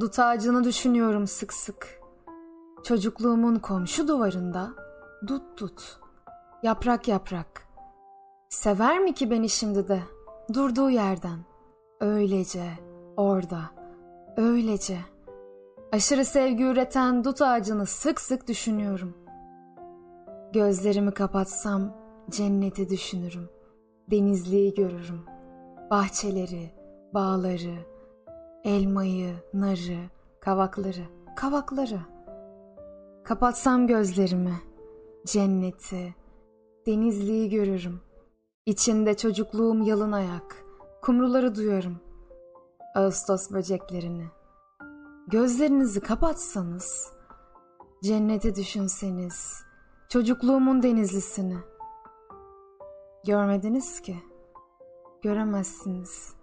Dut ağacını düşünüyorum sık sık. Çocukluğumun komşu duvarında dut dut, yaprak yaprak. Sever mi ki beni şimdi de durduğu yerden? Öylece, orada, öylece. Aşırı sevgi üreten dut ağacını sık sık düşünüyorum. Gözlerimi kapatsam cenneti düşünürüm. Denizliği görürüm. Bahçeleri, bağları, elmayı, narı, kavakları, kavakları. Kapatsam gözlerimi, cenneti, denizliği görürüm. İçinde çocukluğum yalın ayak, kumruları duyarım. Ağustos böceklerini. Gözlerinizi kapatsanız, cenneti düşünseniz, çocukluğumun denizlisini. Görmediniz ki, göremezsiniz.